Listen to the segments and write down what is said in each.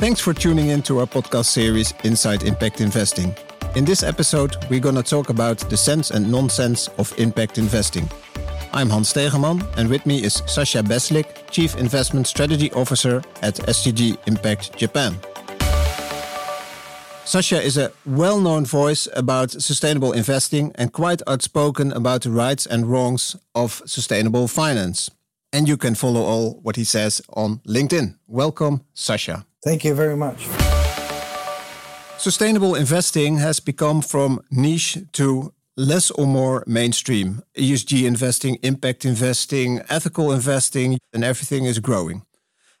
Thanks for tuning in to our podcast series Inside Impact Investing. In this episode, we're going to talk about the sense and nonsense of impact investing. I'm Hans Stegeman, and with me is Sasja Beslik, Chief Investment Strategy Officer at SDG Impact Japan. Sasja is a well known voice about sustainable investing and quite outspoken about the rights and wrongs of sustainable finance. And you can follow all what he says on LinkedIn. Welcome, Sasja. Thank you very much. Sustainable investing has become from niche to less or more mainstream. ESG investing, impact investing, ethical investing, and everything is growing.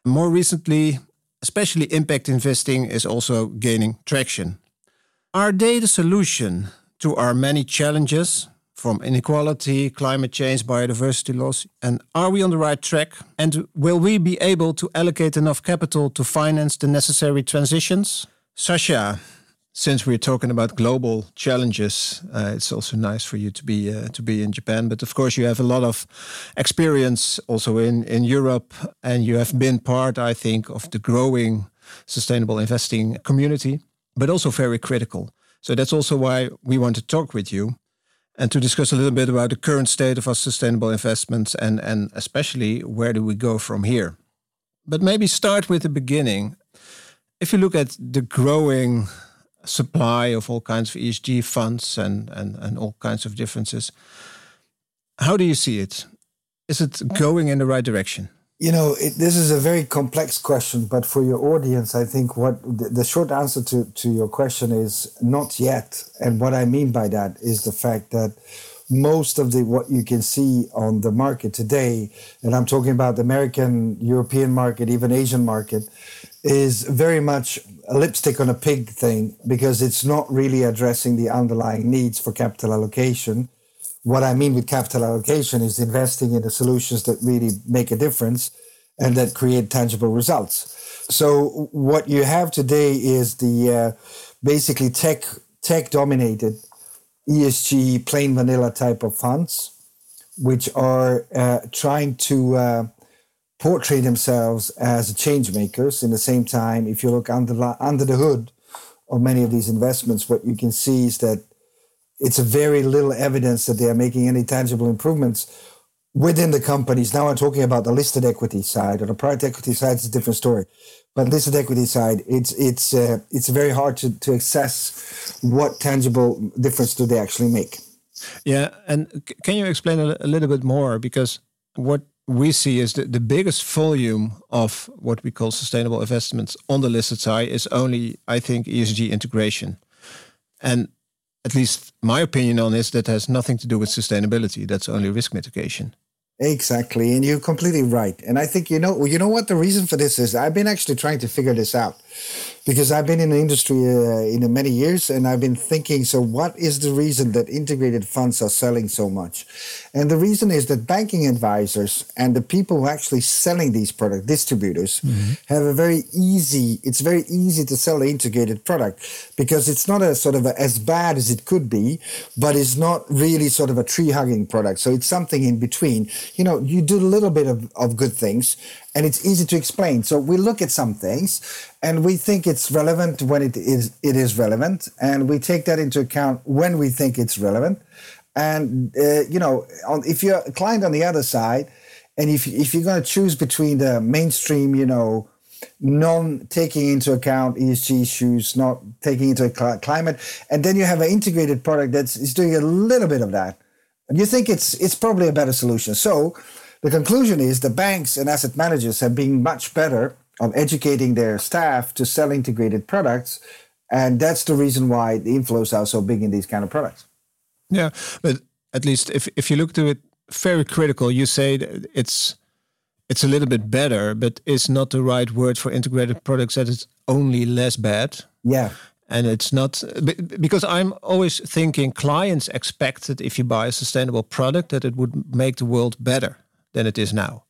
More recently, especially impact investing is also gaining traction. Are they the solution to our many challenges from inequality, climate change, biodiversity loss? And are we on the right track? And will we be able to allocate enough capital to finance the necessary transitions? Sasja, since we're talking about global challenges, uh, it's also nice for you to be uh, to be in Japan. But of course, you have a lot of experience also in in Europe, and you have been part, I think, of the growing sustainable investing community, but also very critical. So that's also why we want to talk with you and to discuss a little bit about the current state of our sustainable investments and and especially where do we go from here. But maybe start with the beginning. If you look at the growing supply of all kinds of ESG funds and, and, and all kinds of differences. How do you see it? Is it going in the right direction? You know, it, this is a very complex question, but for your audience, I think what the, the short answer to, to your question is not yet. And what I mean by that is the fact that most of the what you can see on the market today, and I'm talking about the American, European market, even Asian market, is very much a lipstick on a pig thing because it's not really addressing the underlying needs for capital allocation. What I mean with capital allocation is investing in the solutions that really make a difference and that create tangible results. So what you have today is the uh, basically tech tech dominated ESG plain vanilla type of funds, which are uh, trying to uh, portray themselves as change makers. In the same time, if you look under under the hood of many of these investments, what you can see is that it's very little evidence that they are making any tangible improvements within the companies. Now I'm talking about the listed equity side, or the private equity side is a different story. But listed equity side, it's it's uh, it's very hard to, to assess what tangible difference do they actually make. Yeah, and can you explain a, a little bit more because what we see is that the biggest volume of what we call sustainable investments on the listed side is only, I think, ESG integration. And at least my opinion on this, that has nothing to do with sustainability. That's only risk mitigation. Exactly, and you're completely right. And I think you know, you know what the reason for this is. I've been actually trying to figure this out because I've been in the industry uh, in many years, and I've been thinking. So, what is the reason that integrated funds are selling so much? And the reason is that banking advisors and the people who are actually selling these product distributors mm-hmm. have a very easy. It's very easy to sell the integrated product because it's not a sort of a, as bad as it could be, but it's not really sort of a tree hugging product. So it's something in between you know, you do a little bit of, of good things and it's easy to explain. So we look at some things and we think it's relevant when it is it is relevant, and we take that into account when we think it's relevant. And uh, you know, on, if you're a client on the other side, and if if you're going to choose between the mainstream, you know, non taking into account ESG issues, not taking into account climate, and then you have an integrated product that's is doing a little bit of that you think it's it's probably a better solution. So the conclusion is the banks and asset managers have been much better of educating their staff to sell integrated products. And that's the reason why the inflows are so big in these kind of products. Yeah, but at least if, if you look to it very critical, you say it's it's a little bit better, but it's not the right word for integrated products that it's only less bad. Yeah and it's not because i'm always thinking clients expect that if you buy a sustainable product that it would make the world better than it is now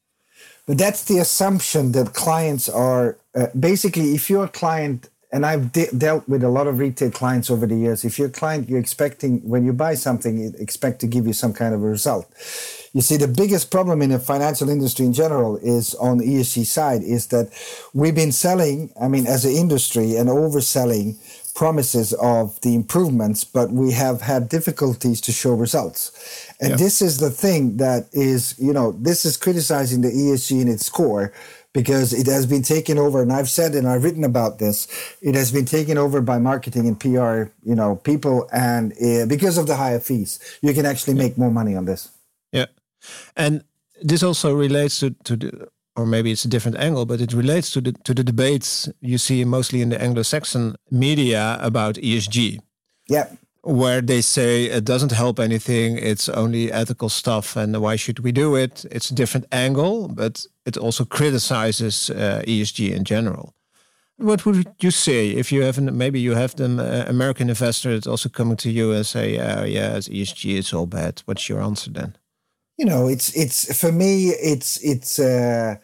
but that's the assumption that clients are uh, basically if you're a client and I've de- dealt with a lot of retail clients over the years. If you're a client, you're expecting when you buy something, you expect to give you some kind of a result. You see, the biggest problem in the financial industry in general is on the ESG side is that we've been selling, I mean, as an industry and overselling promises of the improvements, but we have had difficulties to show results. And yeah. this is the thing that is, you know, this is criticizing the ESG in its core because it has been taken over and I've said and I've written about this it has been taken over by marketing and PR you know people and uh, because of the higher fees you can actually make more money on this yeah and this also relates to to the or maybe it's a different angle but it relates to the to the debates you see mostly in the Anglo-Saxon media about ESG yeah where they say it doesn't help anything, it's only ethical stuff, and why should we do it? It's a different angle, but it also criticizes uh, ESG in general. What would you say if you have an, maybe you have an uh, American investor that's also coming to you and say, uh, "Yeah, it's ESG, it's all bad." What's your answer then? You know, it's it's for me, it's it's uh,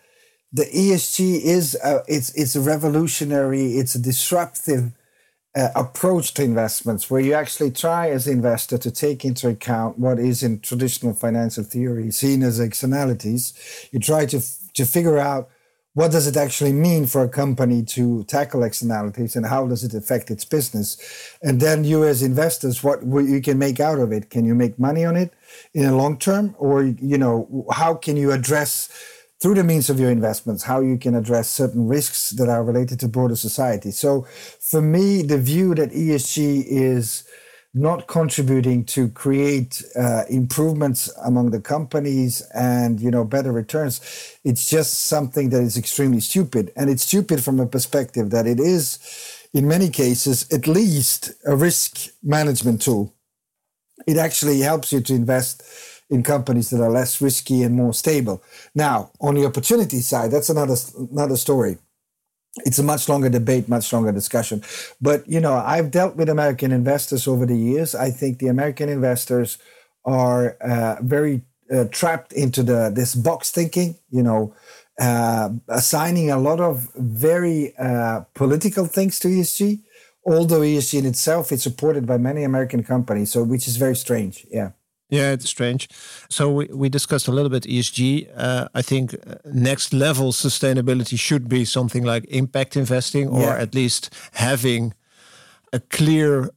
the ESG is a, it's it's a revolutionary, it's a disruptive uh, approach to investments where you actually try as an investor to take into account what is in traditional financial theory seen as externalities. You try to to figure out what does it actually mean for a company to tackle externalities and how does it affect its business? And then you as investors what you can make out of it? Can you make money on it in the long term? Or you know how can you address through the means of your investments, how you can address certain risks that are related to broader society. So, for me, the view that ESG is not contributing to create uh, improvements among the companies and you know better returns it's just something that is extremely stupid and it's stupid from a perspective that it is in many cases at least a risk management tool it actually helps you to invest in companies that are less risky and more stable. Now, on the opportunity side, that's another another story. It's a much longer debate, much longer discussion. But you know, I've dealt with American investors over the years. I think the American investors are uh, very uh, trapped into the this box thinking. You know, uh, assigning a lot of very uh, political things to ESG. Although ESG in itself is supported by many American companies, so which is very strange. Yeah. Yeah, it's strange. So we, we discussed a little bit ESG. Uh, I think uh, next level sustainability should be something like impact investing, or yeah. at least having a clear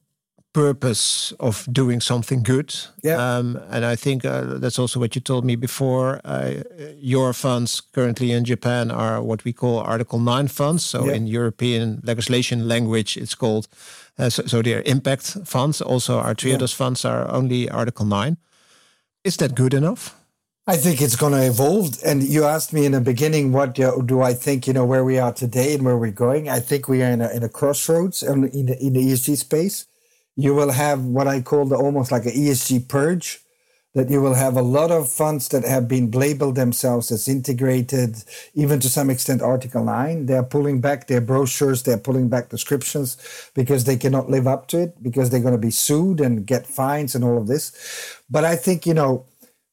purpose of doing something good. Yeah. Um, and I think uh, that's also what you told me before. Uh, your funds currently in Japan are what we call Article 9 funds. So yeah. in European legislation language, it's called uh, so, so their impact funds, also our Triodos yeah. funds, are only Article 9. Is that good enough? I think it's going to evolve. And you asked me in the beginning, what do, do, I think, you know, where we are today and where we're going? I think we are in a, in a crossroads in the, in the ESG space. You will have what I call the almost like an ESG purge that you will have a lot of funds that have been labeled themselves as integrated, even to some extent Article 9. They're pulling back their brochures, they're pulling back descriptions because they cannot live up to it, because they're going to be sued and get fines and all of this. But I think, you know,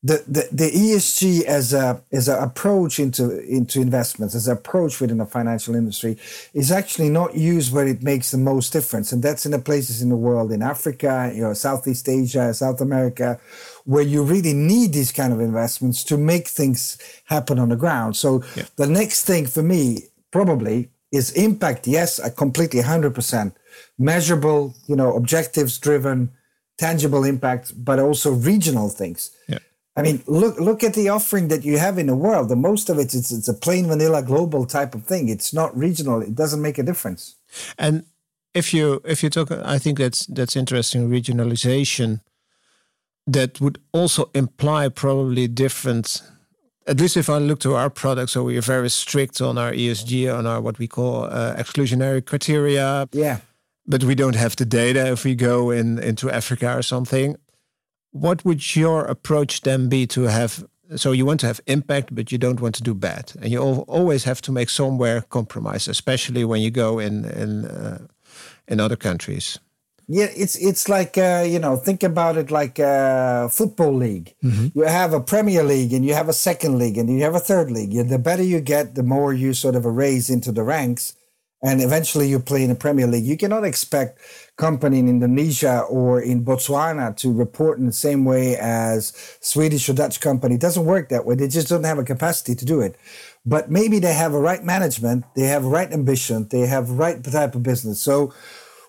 the, the, the ESG as a as an approach into into investments, as an approach within the financial industry, is actually not used where it makes the most difference, and that's in the places in the world, in Africa, you know, Southeast Asia, South America, where you really need these kind of investments to make things happen on the ground. So yeah. the next thing for me probably is impact. Yes, I completely hundred percent measurable, you know, objectives driven, tangible impact, but also regional things. Yeah. I mean, look look at the offering that you have in the world. The most of it it's it's a plain vanilla global type of thing. It's not regional. It doesn't make a difference. And if you if you talk, I think that's that's interesting. Regionalization that would also imply probably different. At least if I look to our products, so we are very strict on our ESG, on our what we call uh, exclusionary criteria. Yeah. But we don't have the data if we go in into Africa or something what would your approach then be to have so you want to have impact but you don't want to do bad and you always have to make somewhere compromise especially when you go in in uh, in other countries? Yeah it's it's like uh, you know think about it like a football league. Mm-hmm. you have a premier league and you have a second league and you have a third league. The better you get the more you sort of raise into the ranks and eventually you play in the Premier League. You cannot expect company in Indonesia or in Botswana to report in the same way as Swedish or Dutch company. It doesn't work that way. They just don't have a capacity to do it. But maybe they have a right management, they have right ambition, they have right type of business. So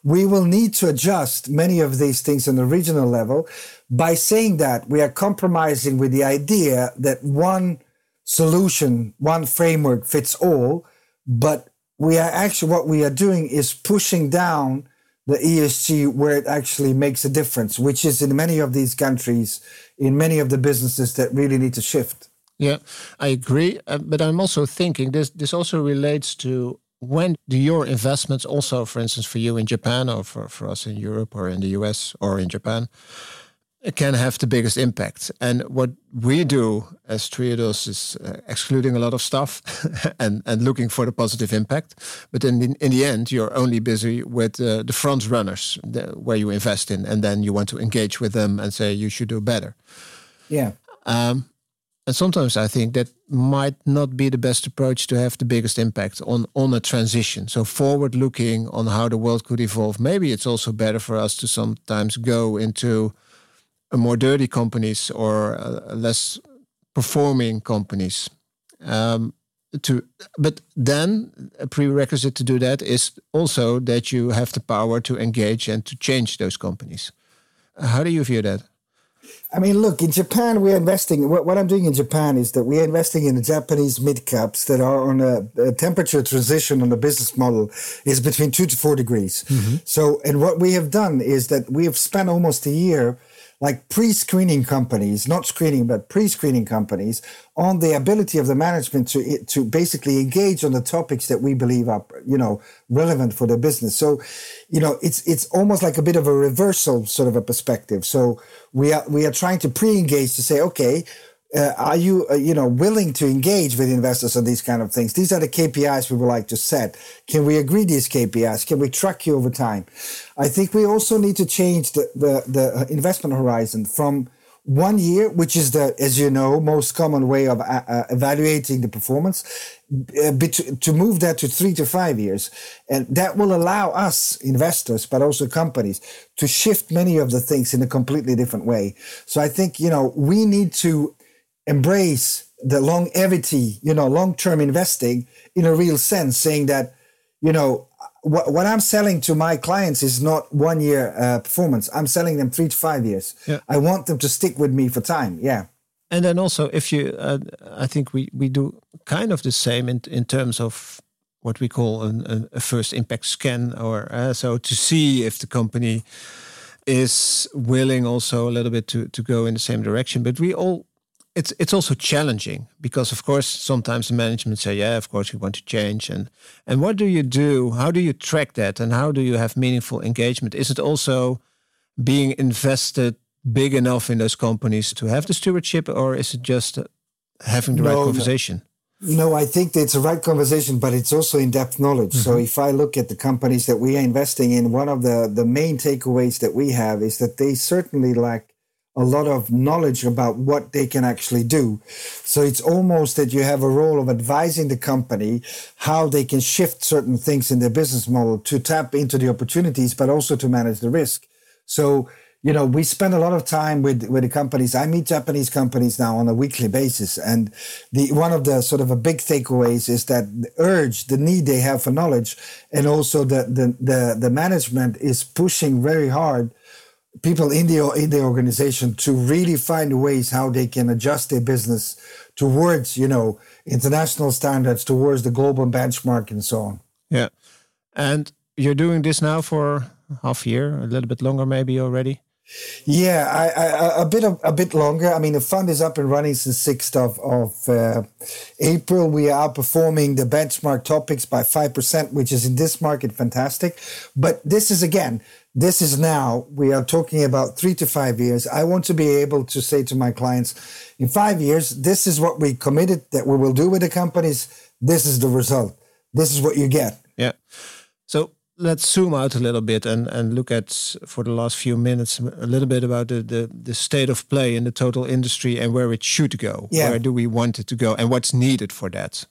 we will need to adjust many of these things on the regional level. By saying that, we are compromising with the idea that one solution, one framework fits all, but we are actually what we are doing is pushing down the ESG where it actually makes a difference, which is in many of these countries, in many of the businesses that really need to shift. Yeah, I agree. Uh, but I'm also thinking this this also relates to when do your investments also, for instance, for you in Japan or for, for us in Europe or in the US or in Japan, can have the biggest impact. And what we do as Triodos is uh, excluding a lot of stuff and, and looking for the positive impact. But in the, in the end, you're only busy with uh, the front runners the, where you invest in, and then you want to engage with them and say you should do better. Yeah. Um, and sometimes I think that might not be the best approach to have the biggest impact on on a transition. So forward looking on how the world could evolve. Maybe it's also better for us to sometimes go into more dirty companies or less performing companies. Um, to but then a prerequisite to do that is also that you have the power to engage and to change those companies. How do you view that? I mean, look, in Japan, we're investing. What, what I'm doing in Japan is that we're investing in the Japanese mid caps that are on a, a, temperature transition on the business model is between two to four degrees. Mm-hmm. So, and what we have done is that we have spent almost a year like pre-screening companies, not screening, but pre-screening companies on the ability of the management to, to basically engage on the topics that we believe are, you know, relevant for their business. So, you know, it's, it's almost like a bit of a reversal sort of a perspective. So we are, we are trying to pre-engage to say, okay, uh, are you uh, you know willing to engage with investors on these kind of things? These are the kpis we would like to set. Can we agree these kpis can we track you over time? I think we also need to change the the, the investment horizon from one year which is the as you know most common way of uh, uh evaluating the performance uh, to move that to three to five years. And that will allow us investors but also companies to shift many of the things in a completely different way. So i think you know we need to embrace the longevity, you know, long-term investing in a real sense, saying that, you know, what, what I'm selling to my clients is not one year uh, performance. I'm selling them three to five years. Yeah. I want them to stick with me for time. Yeah. And then also, if you, uh, I think we we do kind of the same in in terms of what we call an, a first impact scan, or uh, so to see if the company is willing also a little bit to to go in the same direction. But we all it's it's also challenging because of course sometimes the management say yeah of course we want to change and and what do you do how do you track that and how do you have meaningful engagement is it also being invested big enough in those companies to have the stewardship or is it just having the no, right conversation no. no i think it's a right conversation but it's also in-depth knowledge mm -hmm. so mm-hmm. if i look at the companies that we are investing in one of the the main takeaways that we have is that they certainly lack a lot of knowledge about what they can actually do. So it's almost that you have a role of advising the company how they can shift certain things in their business model to tap into the opportunities, but also to manage the risk. So, you know, we spend a lot of time with, with the companies. I meet Japanese companies now on a weekly basis. And the one of the sort of a big takeaways is that the urge, the need they have for knowledge, and also the the the, the management is pushing very hard people in the in the organization to really find ways how they can adjust their business towards you know international standards towards the global benchmark and so on. Yeah. And you're doing this now for half a year a little bit longer maybe already yeah, I, I, a bit of, a bit longer. I mean, the fund is up and running since sixth of of uh, April. We are outperforming the benchmark TOPIX by five percent, which is in this market fantastic. But this is again, this is now, we are talking about three to five years. I want to be able to say to my clients, in five years, this is what we committed that we will do with the companies. This is the result. This is what you get. Yeah. So let's zoom out a little bit and, and look at, for the last few minutes, a little bit about the, the, the state of play in the total industry and where it should go. Yeah. Where do we want it to go and what's needed for that?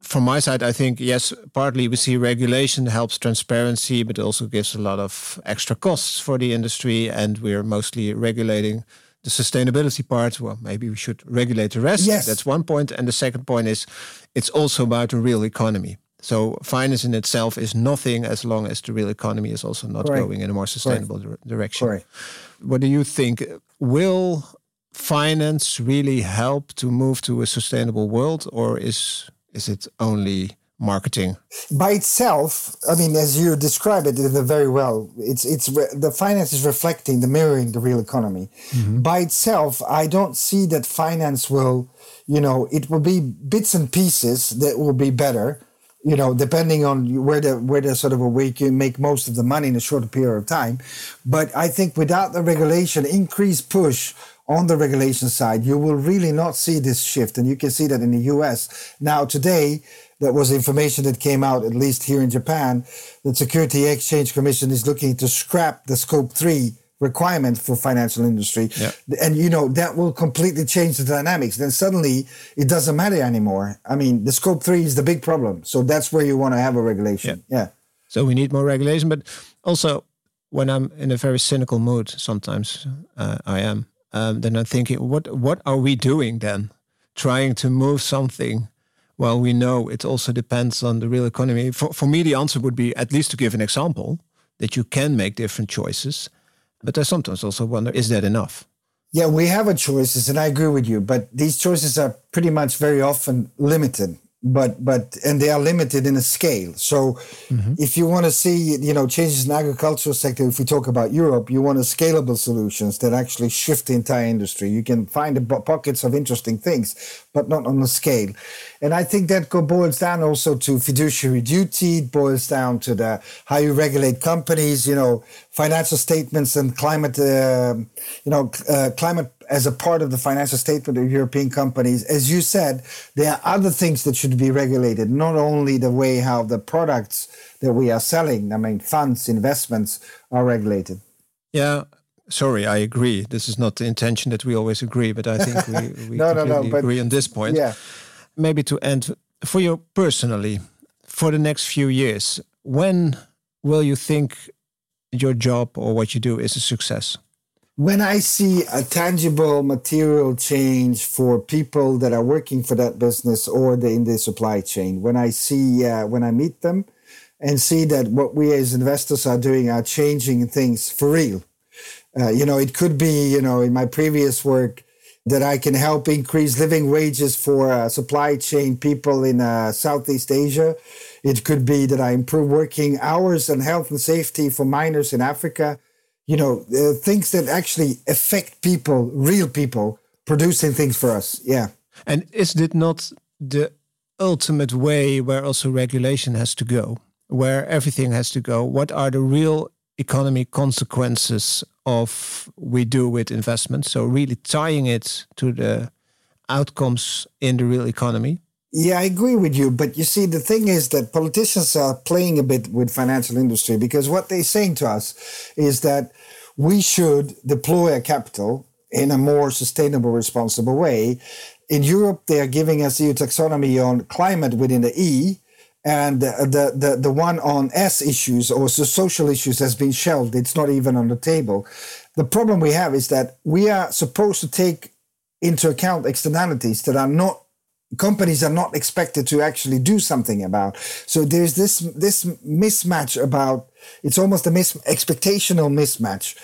from my side, I think yes, partly we see regulation helps transparency, but also gives a lot of extra costs for the industry, and we're mostly regulating the sustainability part. Well, maybe we should regulate the rest. Yes. That's one point. point, and the second point is it's also about the real economy. So finance in itself is nothing as long as the real economy is also not Correct. going in a more sustainable dire- direction. Correct. What do you think? Will finance really help to move to a sustainable world, or is is it only marketing? by itself, I mean, as you describe it very well, it's it's re- the finance is reflecting the mirroring the real economy. Mm-hmm. By itself, I don't see that finance will, you know, it will be bits and pieces that will be better. You know, depending on where the where the sort of a way you make most of the money in a shorter period of time. But I think without the regulation, increased push on the regulation side, you will really not see this shift. And you can see that in the US. Now, today, that was information that came out, at least here in Japan, that Security Exchange Commission is looking to scrap the scope three requirement for financial industry. Yeah. And, you know, that will completely change the dynamics. Then suddenly it doesn't matter anymore. I mean, the scope three is the big problem. So that's where you want to have a regulation. yeah. So we need more regulation, but also when I'm in a very cynical mood, sometimes uh, I am. Um, then I'm thinking, what what are we doing then? Trying to move something. Well, we know it also depends on the real economy. For for me, the answer would be at least to give an example that you can make different choices. But I sometimes also wonder, is that enough? Yeah, we have a choices, and I agree with you. But these choices are pretty much very often limited. But but and they are limited in a scale. So if you want to see you know changes in agricultural sector, if we talk about Europe, you want a scalable solutions that actually shift the entire industry. You can find the pockets of interesting things, but not on a scale. And I think that go boils down also to fiduciary duty. It boils down to the how you regulate companies. You know, financial statements and climate. Uh, you know, uh, climate as a part of the financial statement of European companies. As you said, there are other things that should be regulated, not only the way how the products that we are selling, I mean, funds, investments are regulated. Yeah. Sorry, I agree. This is not the intention that we always agree, but I think we, we No, no, no, completely but- agree on this point. Yeah. maybe to end for you personally for the next few years when will you think your job or what you do is a success when I see a tangible material change for people that are working for that business or the, in the supply chain, when I see, uh, when I meet them and see that what we as investors are doing are changing things for real. Uh, you know, it could be, you know, in my previous work that I can help increase living wages for uh, supply chain people in uh, Southeast Asia. It could be that I improve working hours and health and safety for miners in Africa you know, uh, things that actually affect people, real people, producing things for us. Yeah. and is it not the ultimate way where also regulation has to go where everything has to go what are the real economy consequences of we do with investments so really tying it to the outcomes in the real economy Yeah, I agree with you. But you see, the thing is that politicians are playing a bit with financial industry because what they're saying to us is that we should deploy a capital in a more sustainable, responsible way. In Europe, they are giving us EU taxonomy on climate within the E, and the, the, the, one on S issues or so social issues has been shelved. It's not even on the table. The problem we have is that we are supposed to take into account externalities that are not companies are not expected to actually do something about. So there's this this mismatch about it's almost a mis expectational mismatch.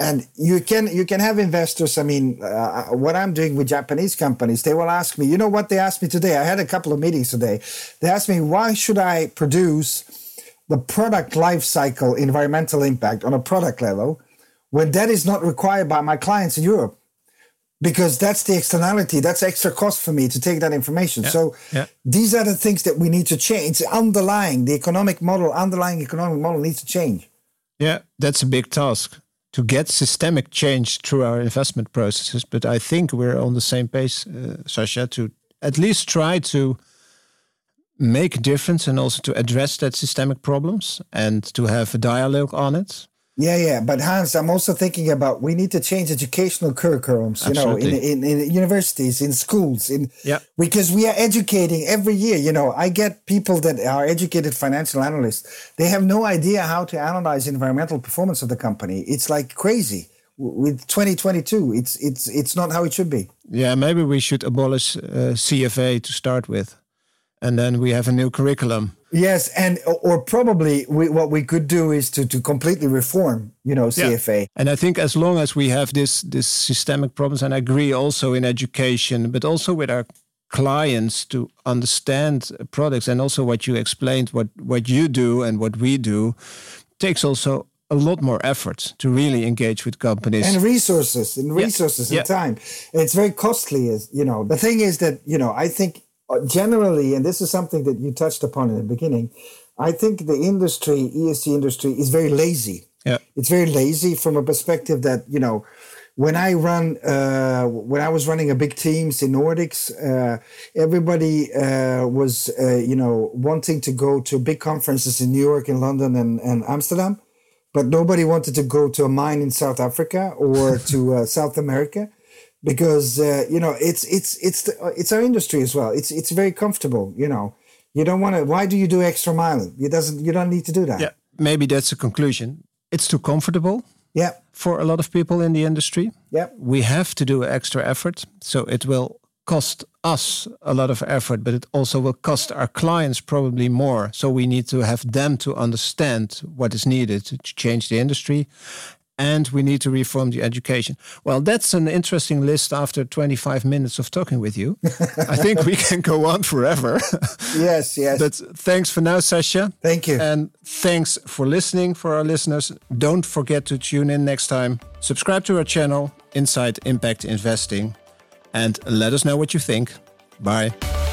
And you can you can have investors. I mean, uh, what I'm doing with Japanese companies, they will ask me. You know what they asked me today? I had a couple of meetings today. They asked me why should I produce the product life cycle environmental impact on a product level when that is not required by my clients in Europe because that's the externality that's extra cost for me to take that information so yeah. these are the things that we need to change underlying the economic model underlying economic model needs to change Yeah, that's a big task to get systemic change through our investment processes. But I think we're on the same pace, uh, Sasja, to at least try to make a difference and also to address that systemic problems and to have a dialogue on it. Yeah, yeah. But Hans, I'm also thinking about we need to change educational curriculums, you Absolutely. know, in, in, in universities, in schools, in Yeah. because we are educating every year. You know, I get people that are educated financial analysts. They have no idea how to analyze environmental performance of the company. It's like crazy. With 2022, it's it's it's not how it should be. Yeah, maybe we should abolish uh, CFA to start with, and then we have a new curriculum. Yes, and or probably we, what we could do is to to completely reform, you know, Yeah. CFA. And I think as long as we have this this systemic problems, and I agree also in education, but also with our clients to understand products, and also what you explained, what what you do and what we do, takes also a lot more effort to really engage with companies. and resources and resources Yeah. and time it's very costly as you know the thing is that you know i think generally and this is something that you touched upon in the beginning i think the industry esg industry is very lazy. Yeah, it's very lazy from a perspective that you know when i run uh, when i was running a big teams in nordics uh, everybody uh, was uh, you know wanting to go to big conferences in new york and london and, and amsterdam but nobody wanted to go to a mine in south africa or to uh, south america because uh, you know it's it's it's the, it's our industry as well it's it's very comfortable you know you don't want to why do you do extra mile it doesn't you don't need to do that yeah. Maybe that's a conclusion. It's too comfortable yeah for a lot of people in the industry. yeah we have to do extra effort. So it will cost us a lot of effort, but it also will cost our clients probably more. So we need to have them to understand what is needed to change the industry. And we need to reform the education. Well, that's an interesting list after 25 minutes of talking with you. I think we can go on forever. yes yes but thanks for now, Sasja. Thank you. And thanks for listening for our listeners. Don't forget to tune in next time. Subscribe to our channel, Inside Impact Investing, and let us know what you think. Bye.